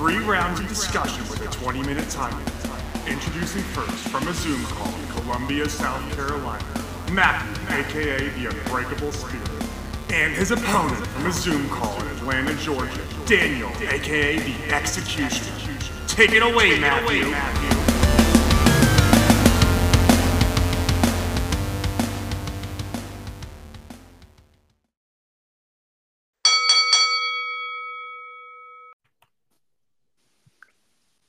Three rounds of discussion with a 20 minute time limit. Introducing first from a Zoom call in Columbia, South Carolina, Matthew, aka the Unbreakable Spirit. And his opponent from a Zoom call in Atlanta, Georgia, Daniel, aka the Executioner. Take it away, Matthew.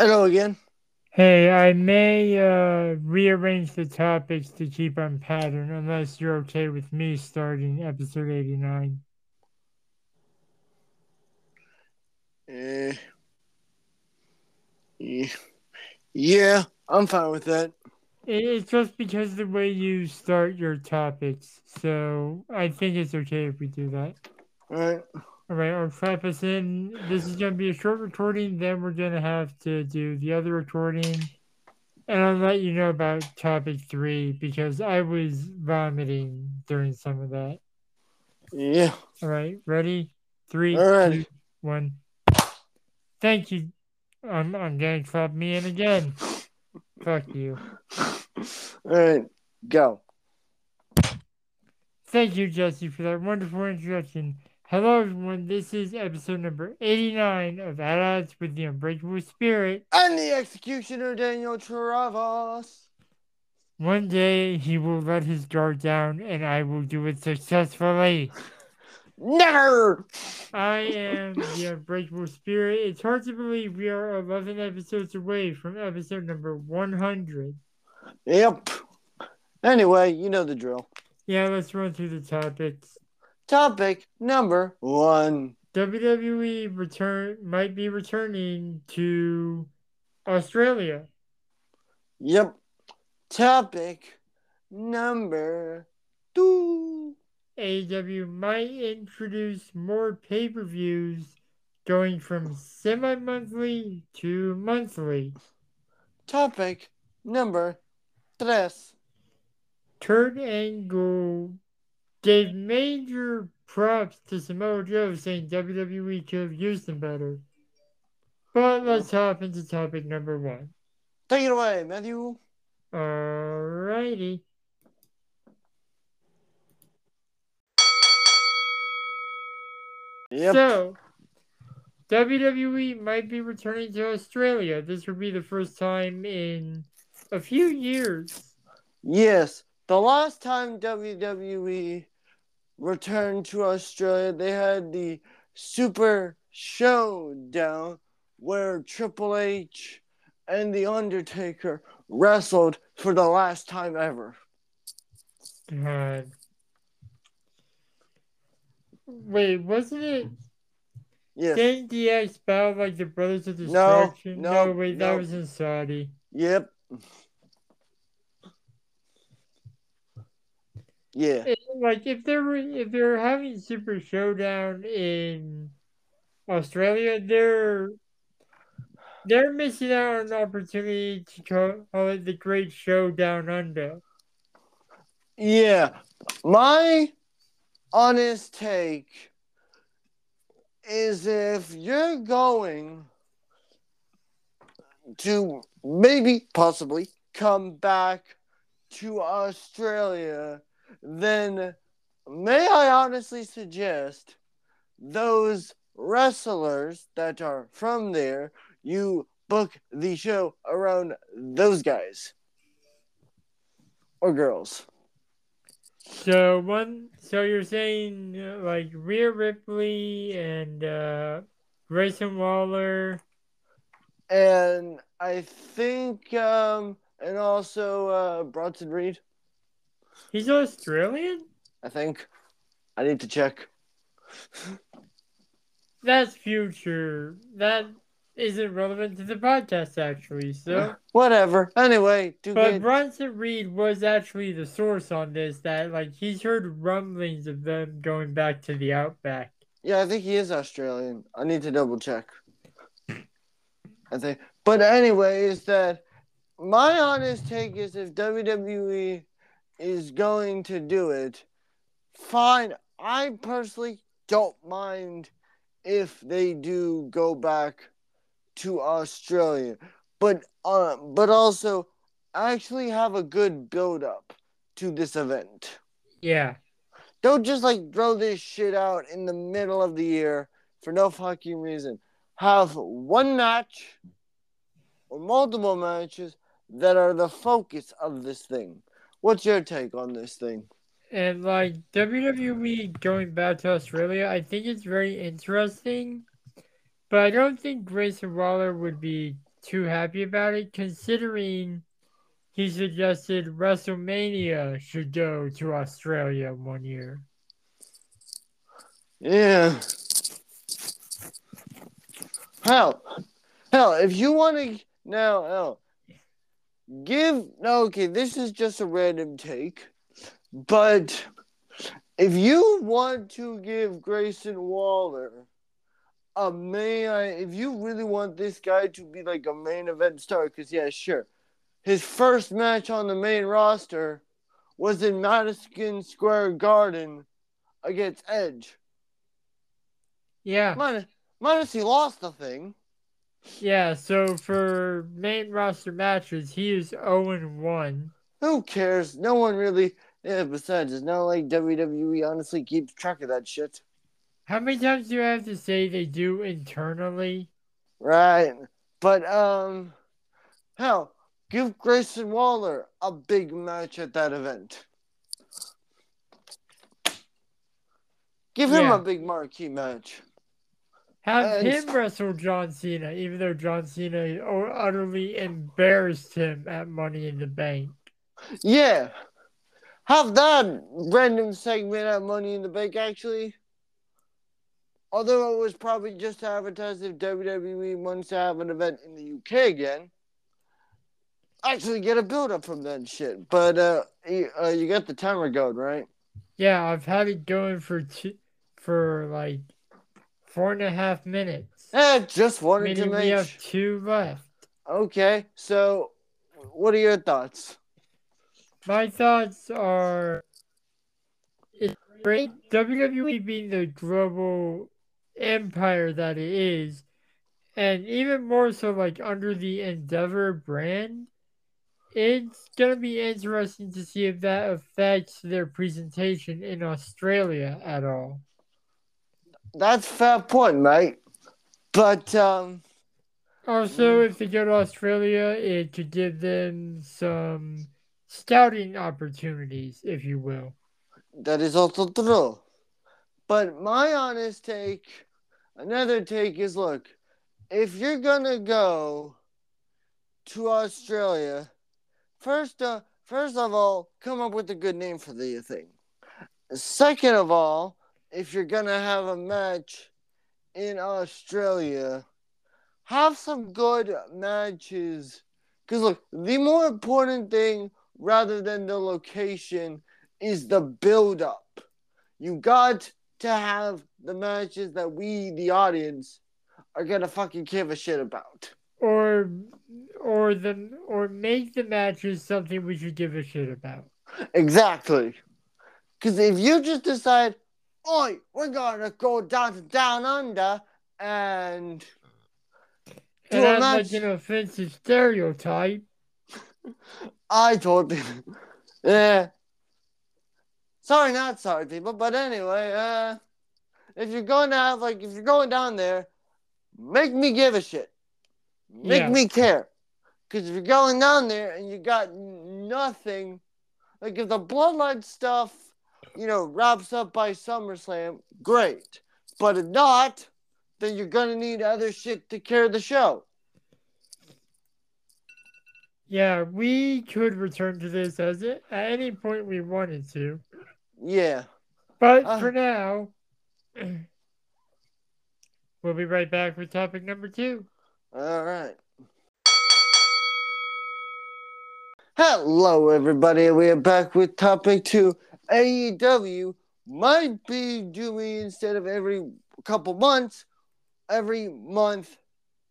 Hello again. Hey, I may uh, rearrange the topics to keep on pattern unless you're okay with me starting episode 89. Eh, yeah, yeah, I'm fine with that. It's just because of the way you start your topics, so I think it's okay if we do that. All right. All right, I'll clap us in. This is going to be a short recording, then we're going to have to do the other recording. And I'll let you know about topic three because I was vomiting during some of that. Yeah. All right, ready? Three, right. two, one. Thank you. I'm, I'm going to clap me in again. Fuck you. All right. Go. Thank you, Jesse, for that wonderful introduction. Hello, everyone. This is episode number 89 of Odds with the Unbreakable Spirit. And the executioner, Daniel Travas. One day he will let his guard down, and I will do it successfully. Never. I am the Unbreakable Spirit. It's hard to believe we are 11 episodes away from episode number 100. Yep. Anyway, you know the drill. Yeah, let's run through the topics. Topic number one. WWE return might be returning to Australia. Yep. Topic number two. AEW might introduce more pay per views going from semi monthly to monthly. Topic number tres. Kurt Angle gave major props to Samoa Joe, saying WWE could have used him better. But let's hop into topic number one. Take it away, Matthew. Alrighty. Yep. So, WWE might be returning to Australia. This would be the first time in a few years. Yes, the last time WWE returned to Australia, they had the Super Showdown where Triple H and The Undertaker wrestled for the last time ever. God. Wait, wasn't it Yes. Didn't DX battle like the Brothers of No, Destruction? no, wait, that was in Saudi. Yep. Yeah. It- like if they were if they're having Super Showdown in Australia, they're they're missing out on an opportunity to call, call it the Great Showdown Under. Yeah. My honest take is if you're going to maybe, possibly, come back to Australia, then may I honestly suggest those wrestlers that are from there, you book the show around those guys or girls. So one, so you're saying uh, like Rhea Ripley and uh, Grayson Waller. and I think um and also uh Bronson Reed. He's Australian. I think I need to check. That's future. That isn't relevant to the podcast actually. So. Whatever. Anyway, do But good. Bronson Reed was actually the source on this. That like he's heard rumblings of them going back to the outback. Yeah, I think he is Australian. I need to double check. I think. But anyway, is that my honest take is if WWE is going to do it, fine. I personally don't mind if they do go back to Australia, but uh, but also actually have a good build up to this event. Yeah. Don't just like throw this shit out in the middle of the year for no fucking reason. Have one match or multiple matches that are the focus of this thing. What's your take on this thing? And like WWE going back to Australia, I think it's very interesting. But I don't think Grayson Waller would be too happy about it, considering he suggested WrestleMania should go to Australia one year. Yeah. Hell, hell, if you want to now, hell, give no. Okay, this is just a random take, but if you want to give Grayson Waller a main, if you really want this guy to be like a main event star, because yeah, sure, his first match on the main roster was in Madison Square Garden against Edge. Yeah. Minus, minus he lost the thing. Yeah, so for main roster matches, he is 0 and 1. Who cares? No one really. Yeah, besides, it's not like WWE honestly keeps track of that shit. How many times do you have to say they do internally? Right. But, um, hell, give Grayson Waller a big match at that event. Give him Yeah. a big marquee match. Have him wrestle John Cena, even though John Cena utterly embarrassed him at Money in the Bank. Yeah. Have that random segment at Money in the Bank actually. Although it was probably just advertised if WWE wants to have an event in the UK again. Actually get a build up from that shit. But uh you, uh, you got the timer going, right? Yeah, I've had it going for two, for like four and a half minutes. Eh, just wanted to Meaning we make have two left. Okay, so what are your thoughts? My thoughts are it's great. WWE being the global empire that it is, and even more so like under the Endeavor brand, it's gonna be interesting to see if that affects their presentation in Australia at all. That's fair point, mate. But um Also, if they go to Australia, it could give them some scouting opportunities, if you will. That is also true. But my honest take, another take is look, if you're gonna go to Australia, first uh, first of all, come up with a good name for the thing. Second of all, if you're gonna have a match in Australia, have some good matches. Because look, the more important thing rather than the location is the build up. You got to have the matches that we, the audience, are gonna fucking give a shit about. Or, or the or make the matches something we should give a shit about. Exactly. Because if you just decide, oi, we're gonna go down to down under and do And a that's match, an offensive stereotype. I told you. yeah. Sorry, not sorry, people. But anyway, uh, if you're going to have like, if you're going down there, make me give a shit. Make Yeah. me care. Because if you're going down there and you got nothing, like if the bloodline stuff, you know, wraps up by SummerSlam, great. But if not, then you're gonna need other shit to carry the show. Yeah, we could return to this as it at any point we wanted to. Yeah. But Uh. for now, we'll be right back with topic number two. All right. Hello, everybody. We are back with topic two. AEW might be doing instead of every couple months, every month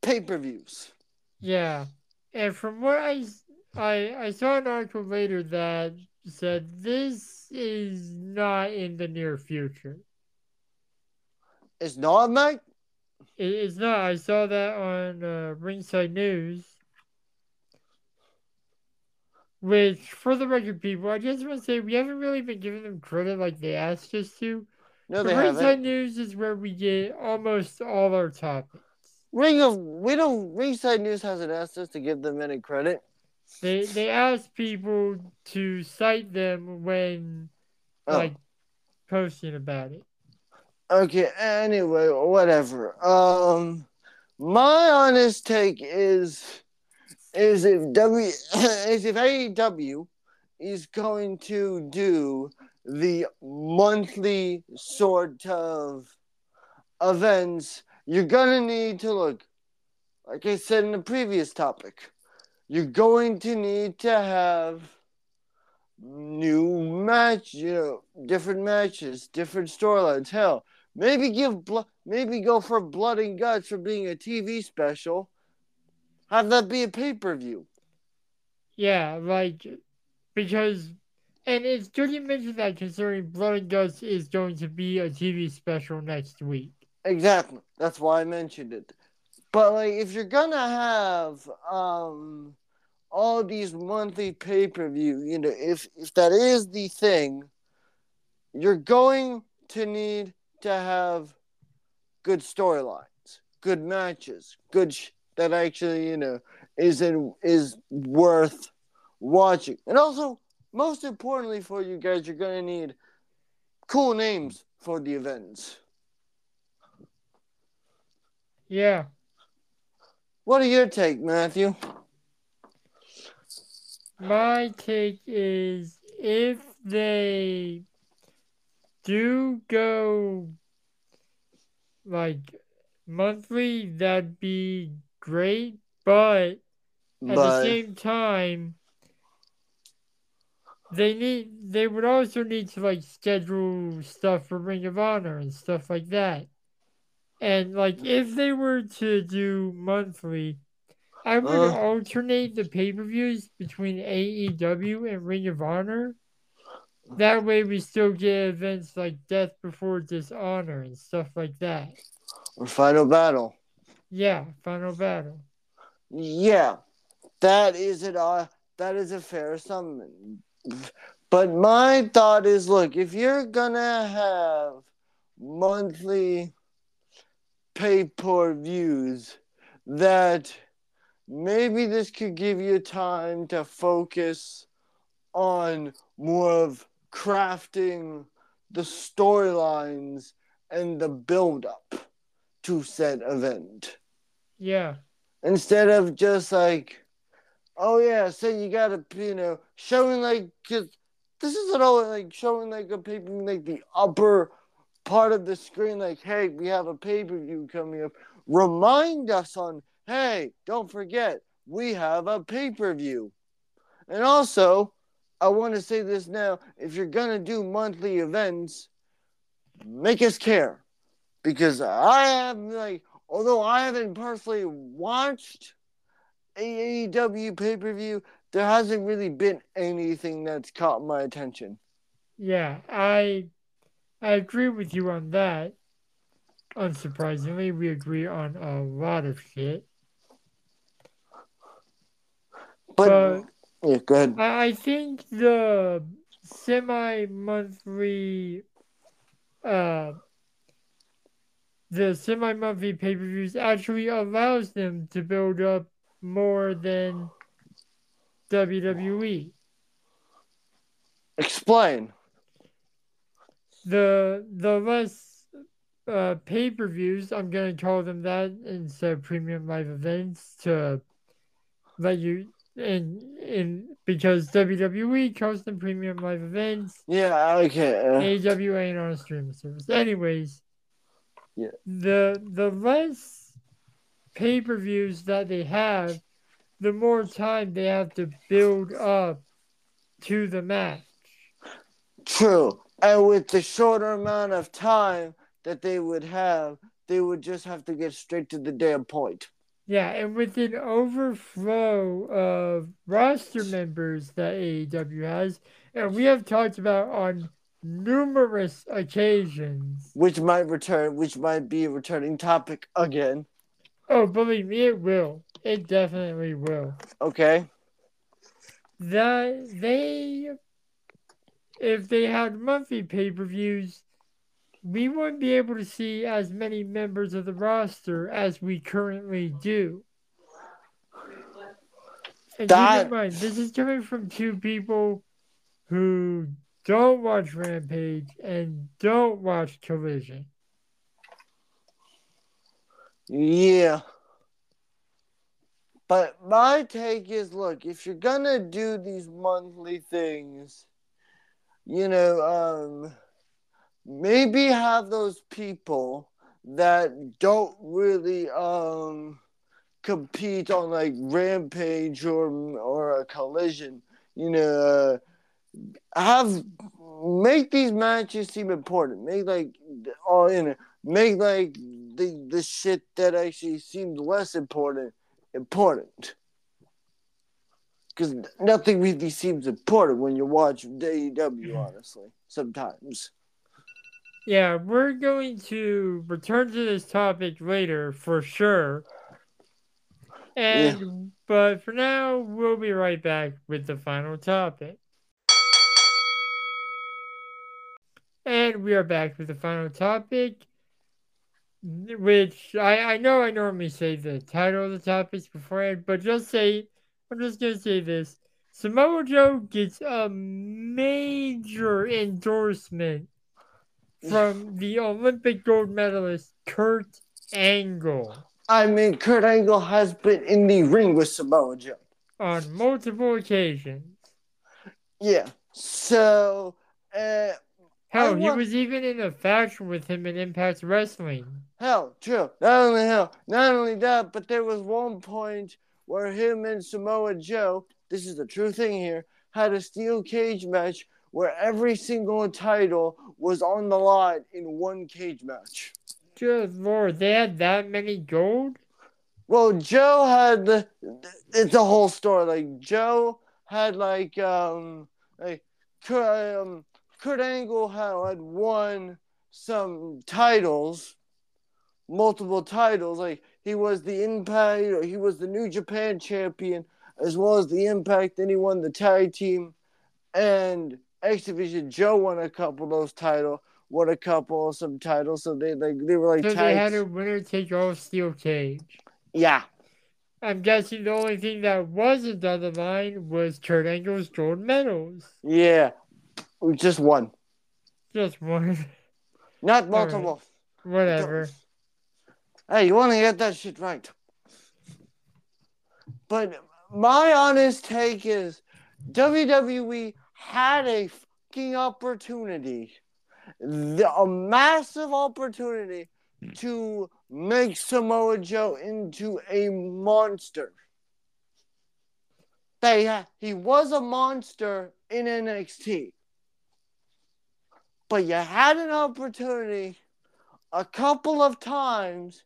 pay per views. Yeah, and from what I I saw an article later that said this is not in the near future. It's not, Mike. It, it's not. I saw that on uh, Ringside News. Which, for the record, people, I just want to say we haven't really been giving them credit like they asked us to. No, The they Ringside haven't. News is where we get almost all our topics. Ring of we don't Ringside News hasn't asked us to give them any credit. They they ask people to cite them when Oh. like posting about it. Okay, anyway, whatever. Um my honest take is is if W is if AEW is going to do the monthly sort of events, you're gonna need to look like I said in the previous topic, you're going to need to have new match, you know, different matches, different storylines. Hell, maybe give blo- maybe go for blood and guts for being a TV special. Have that be a pay per view. Yeah, like because and it's good you mentioned that considering Blood and Guts is going to be a TV special next week. Exactly. That's why I mentioned it. But like if you're gonna have um all these monthly pay per view, you know, if if that is the thing, you're going to need to have good storylines, good matches, good sh- that actually, you know, is in, is worth watching. And also, most importantly for you guys, you're gonna need cool names for the events. Yeah. What are your take, Matthew? My take is if they do go like monthly, that'd be great. But at the same time, they need they would also need to like schedule stuff for Ring of Honor and stuff like that. And like if they were to do monthly, I would Uh. alternate the pay per views between AEW and Ring of Honor. That way we still get events like Death Before Dishonor and stuff like that. or Final Battle. Yeah, Final Battle. Yeah, that is it. Uh, that is a fair assumption. But my thought is, look, if you're gonna have monthly pay per views, that maybe this could give you time to focus on more of crafting the storylines and the build up to said event Yeah. instead of just like, oh yeah, so you gotta, you know, showing like, cause this isn't all like showing like a paper, like the upper part of the screen, like, hey, we have a pay per view coming up. Remind us on, hey, don't forget, we have a pay per view. And also, I want to say this now if you're gonna do monthly events, make us care. Because I have, like, although I haven't personally watched AEW pay per view, there hasn't really been anything that's caught my attention. Yeah, I I agree with you on that. Unsurprisingly, we agree on a lot of shit. But, But yeah, go ahead. I, think the semi monthly uh the semi monthly pay per views actually allows them to build up more than WWE. Explain. the the less uh, pay per views, I'm gonna call them that instead of premium live events to let you in in because WWE calls them premium live events. Yeah, okay. uh, AWA ain't on a streaming service. Anyways, Yeah. the the less pay per views that they have, the more time they have to build up to the match. True. And with the shorter amount of time that they would have, they would just have to get straight to the damn point. Yeah, and with an overflow of roster members that AEW has, and we have talked about on numerous occasions. which might return, which might be a returning topic again. Oh, believe me, it will. It definitely will. Okay. That they, if they had monthly pay per views, we wouldn't be able to see as many members of the roster as we currently do. And keep in mind, this is coming from two people who don't watch Rampage and don't watch Collision. Yeah. But my take is look, if you're gonna do these monthly things, you know, um maybe have those people that don't really um compete on like Rampage or or a collision, you know, uh, have make these matches seem important. Make like all in it. Make like the the shit that actually seemed less important important. Because nothing really seems important when you watch AEW, mm-hmm. honestly. Sometimes. Yeah, we're going to return to this topic later for sure. And but for now, we'll be right back with the final topic. And we are back with the final topic, which I, I know I normally say the title of the topics beforehand, but just say, I'm just going to say this. Samoa Joe gets a major endorsement from the Olympic gold medalist Kurt Angle I mean, Kurt Angle has been in the ring with Samoa Joe. on multiple occasions. Yeah. So, uh, Hell, he was even in a faction with him in Impact Wrestling. hell, true. Not only hell, not only that, but there was one point where him and Samoa Joe, this is the true thing here, had a steel cage match where every single title was on the line in one cage match. Good lord, they had that many gold? Well, Joe had the it's a whole story. Like Joe had like um like um, Kurt Angle had, won some titles, multiple titles. Like he was the Impact, or he was the New Japan champion, as well as the Impact. Then he won the tag team, and X Division. Joe won a couple of those titles. Won a couple of some titles, so they like they were like So they had a winner take all steel cage. Yeah, I'm guessing the only thing that wasn't on the line was Kurt Angle's gold medals. yeah, just one. Just one. Not right. multiple. Whatever. Hey, you want to get that shit right. But my honest take is WWE had a fucking opportunity, the, a massive opportunity to make Samoa Joe into a monster. They he was a monster in NXT. But you had an opportunity a couple of times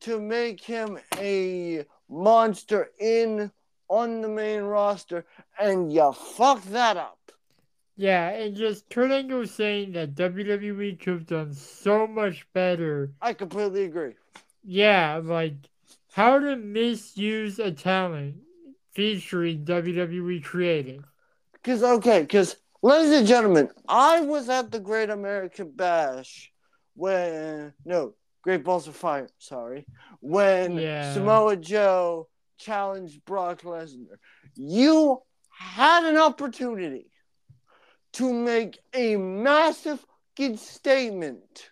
to make him a monster in on the main roster and you fucked that up. Yeah, and just Kurt Angle saying that WWE could have done so much better. I completely agree. Yeah, like how to misuse a talent featuring WWE creative. Cause okay, cause ladies and gentlemen, I was at the Great American Bash when no Great Balls of Fire, sorry, when Yeah. Samoa Joe challenged Brock Lesnar. You had an opportunity to make a massive statement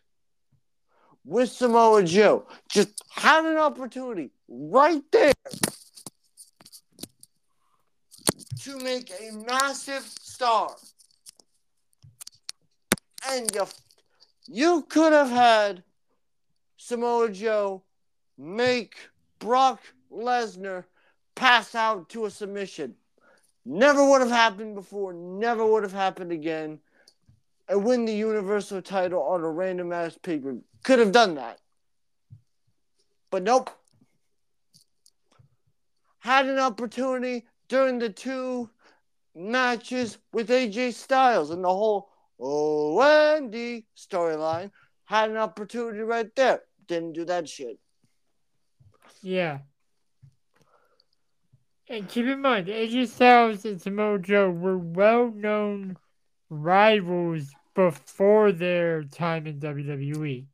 with Samoa Joe. Just had an opportunity right there to make a massive star. And you, you could have had Samoa Joe make Brock Lesnar pass out to a submission. Never would have happened before, never would have happened again. And win the Universal title on a random ass paper. Could have done that. But nope. Had an opportunity during the two matches with AJ Styles and the whole oh Wendy storyline. Had an opportunity right there. Didn't do that shit. Yeah. And keep in mind, AJ Styles and Samoa Joe were well known rivals before their time in WWE.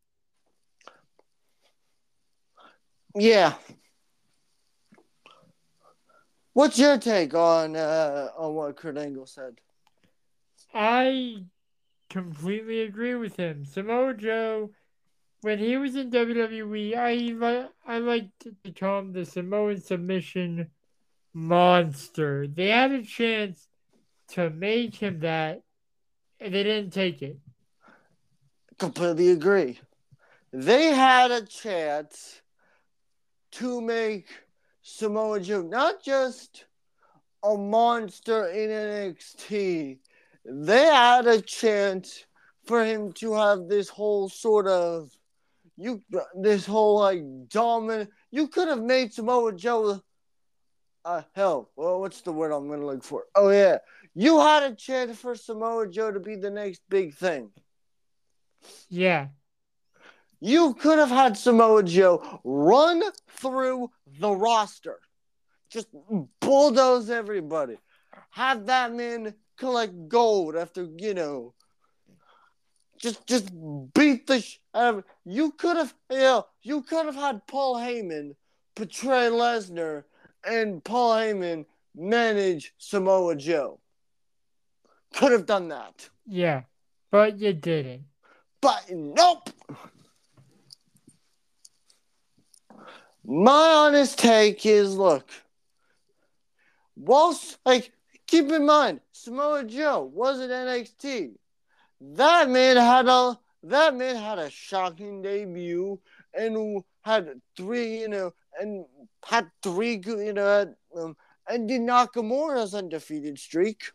Yeah. What's your take on uh, on what Kurt Angle said? I completely agree with him. Samoa Joe, when he was in WWE, I I liked to call him the Samoan submission monster. They had a chance to make him that, and they didn't take it. Completely agree. They had a chance to make Samoa Joe not just a monster in NXT. They had a chance for him to have this whole sort of you this whole like dominant. You could have made Samoa Joe. Uh, hell, well, what's the word I'm gonna look for? Oh yeah, you had a chance for Samoa Joe to be the next big thing. Yeah. You could have had Samoa Joe run through the roster, just bulldoze everybody, have that man collect gold after you know, just just beat the. Sh- out of You could have, you know, you could have had Paul Heyman portray Lesnar, and Paul Heyman manage Samoa Joe. Could have done that, Yeah. But you didn't. but nope. My honest take is look, whilst, like, keep in mind, Samoa Joe was at NXT. That man had a that man had a shocking debut and had three, you know, and had three you know, um, and did Nakamura's undefeated streak.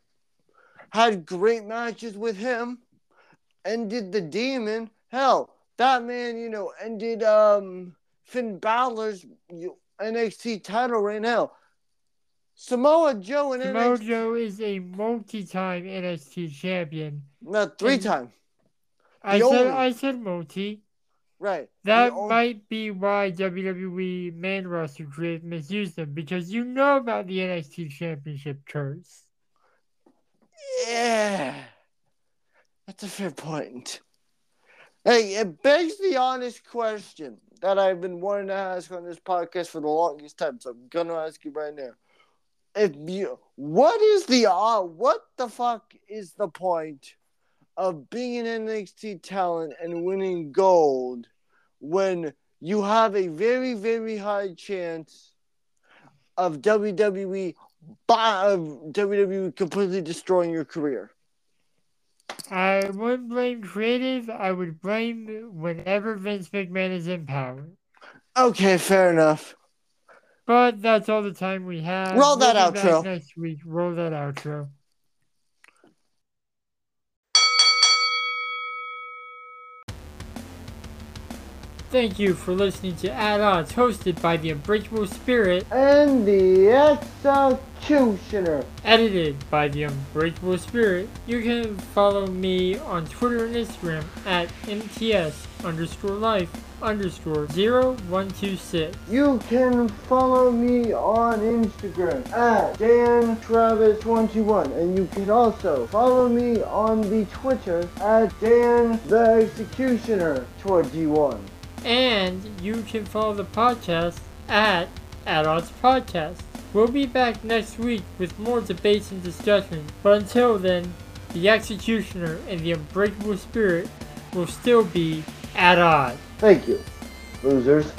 Had great matches with him, and did the Demon. Hell, that man, you know, ended um Finn Balor's NXT title right Hell, Samoa Joe and Samoa NXT, Joe is a multi-time NXT champion. no, three and- time, I said only- I said multi. right? That The on- might be why WWE main roster creative misused them because you know about the NXT Championship curse. Yeah, that's a fair point. Hey, it begs the honest question that I've been wanting to ask on this podcast for the longest time, so I'm gonna ask you right now. If you, what is the uh, what the fuck is the point of being an NXT talent and winning gold when you have a very very high chance of WWE by of WWE completely destroying your career? I wouldn't blame creative. I would blame whenever Vince McMahon is in power. Okay, fair enough. But that's all the time we have. Roll that We'll outro. next week. Roll that outro. Thank you for listening to At Odds, hosted by the Unbreakable Spirit, And the executioner. edited by the Unbreakable Spirit. You can follow me on Twitter and Instagram at MTS underscore life underscore 0126. You can follow me on Instagram at Dan Travis21 and you can also follow me on the Twitter at Dan the Executioner 21. And you can follow the podcast at Odds Podcast. We'll be back next week with more debates and discussion. But until then, the Executioner and the Unbreakable Spirit will still be at odds. Thank you, losers.